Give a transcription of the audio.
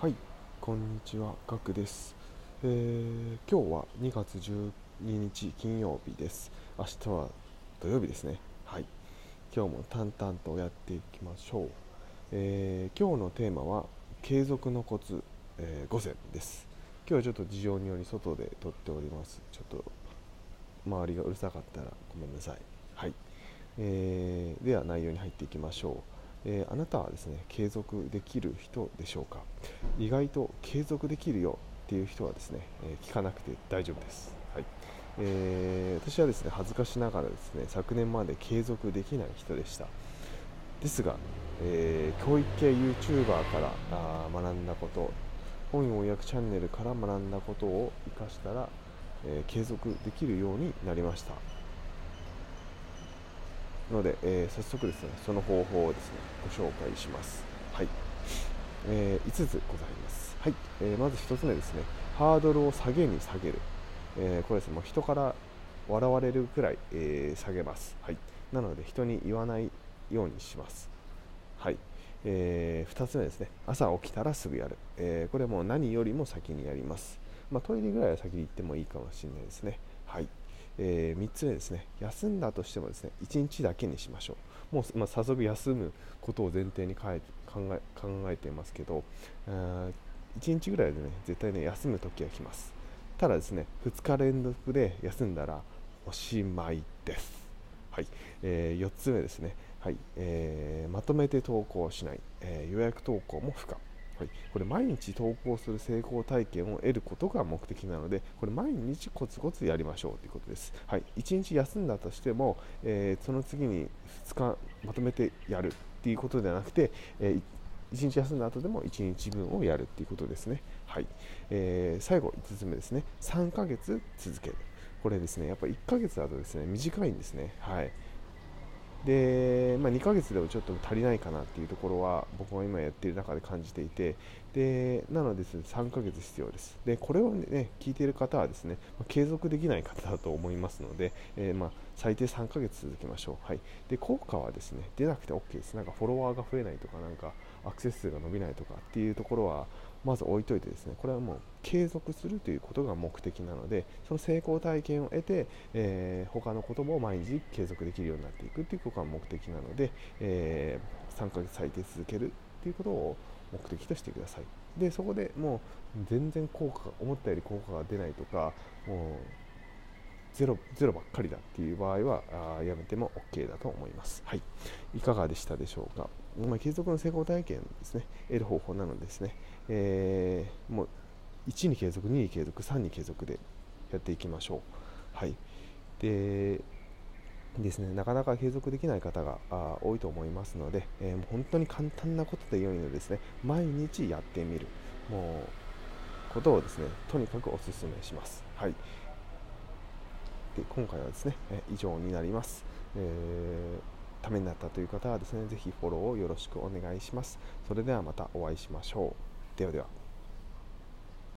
はい、こんにちは、ガクです、えー今日は2月12日金曜日です。明日は土曜日ですね。はい、今日も淡々とやっていきましょう。えー今日のテーマは継続のコツ、え5選です。今日はちょっと事情により外で撮っております。ちょっと周りがうるさかったらごめんなさい。はい、えーでは内容に入っていきましょう。えーあなたはですね継続できる人でしょうか？意外と継続できるよっていう人はですね、えー聞かなくて大丈夫です、はい。えー私はですね恥ずかしながらですね昨年まで継続できない人でした。ですが、えー教育系 YouTuber からあ学んだこと本要約チャンネルから学んだことを生かしたら、え継続できるようになりました。ので、えー早速ですねその方法をですねご紹介しますはいえー5つございます。はい、えーまず1つ目ですね、ハードルを下げに下げる。えこれですね、もう人から笑われるくらい、え下げます。はい、なので人に言わないようにします。はい、え2つ目ですね、朝起きたらすぐやる。えこれもう何よりも先にやります。まあ、トイレぐらいは先に行ってもいいかもしれないですね。はい、え3つ目ですね、休んだとしてもですね、1日だけにしましょう。もう、まあ、早速休むことを前提に変え考え考えていますけど、1日ぐらいでね、絶対ね、休む時が来ます。ただですね、2日連続で休んだらおしまいです。はい、えー4つ目ですね、はいえーまとめて投稿しない、えー予約投稿も不可。はい、これ毎日投稿する成功体験を得ることが目的なのでこれ毎日コツコツやりましょうということです、はい、1日休んだとしても、えーその次に2日まとめてやるっていうことではなくて、え1日休んだ後でも1日分をやるっていうことですね、はい。えー最後5つ目ですね。3ヶ月続ける。これですね。やっぱ1ヶ月だとですね短いんですね。はい。で、まあ、2ヶ月でもちょっと足りないかなっていうところは僕は今やってる中で感じていてでなのでですね3ヶ月必要です。でこれを、ね、聞いている方はですねま継続できない方だと思いますので、えーま、最低3ヶ月続けましょう、はい、で効果はですね出なくて OK です。なんかフォロワーが増えないとかなんかアクセス数が伸びないとかっていうところはまず置いといてですねこれはもう継続するということが目的なのでその成功体験を得て、えー他のことも毎日継続できるようになっていくということが目的なので、えー3ヶ月最低続けるということを目的としてください。でそこでもう全然効果が思ったより効果が出ないとかもうゼロゼロばっかりだっていう場合はあやめても OK だと思います。はい、いかがでしたでしょうか？まあ、継続の成功体験ですね、得る方法なのでですね、えーもう1に継続、2に継続、3に継続でやっていきましょう。はい、でですね、なかなか継続できない方があ多いと思いますので、えーもう本当に簡単なことで良いのでですね、毎日やってみる、もうことをですね、とにかくお勧めします。はいで今回はですね、えー以上になります、えーためになったという方はですねぜひフォローをよろしくお願いします。それではまたお会いしましょう。ではでは。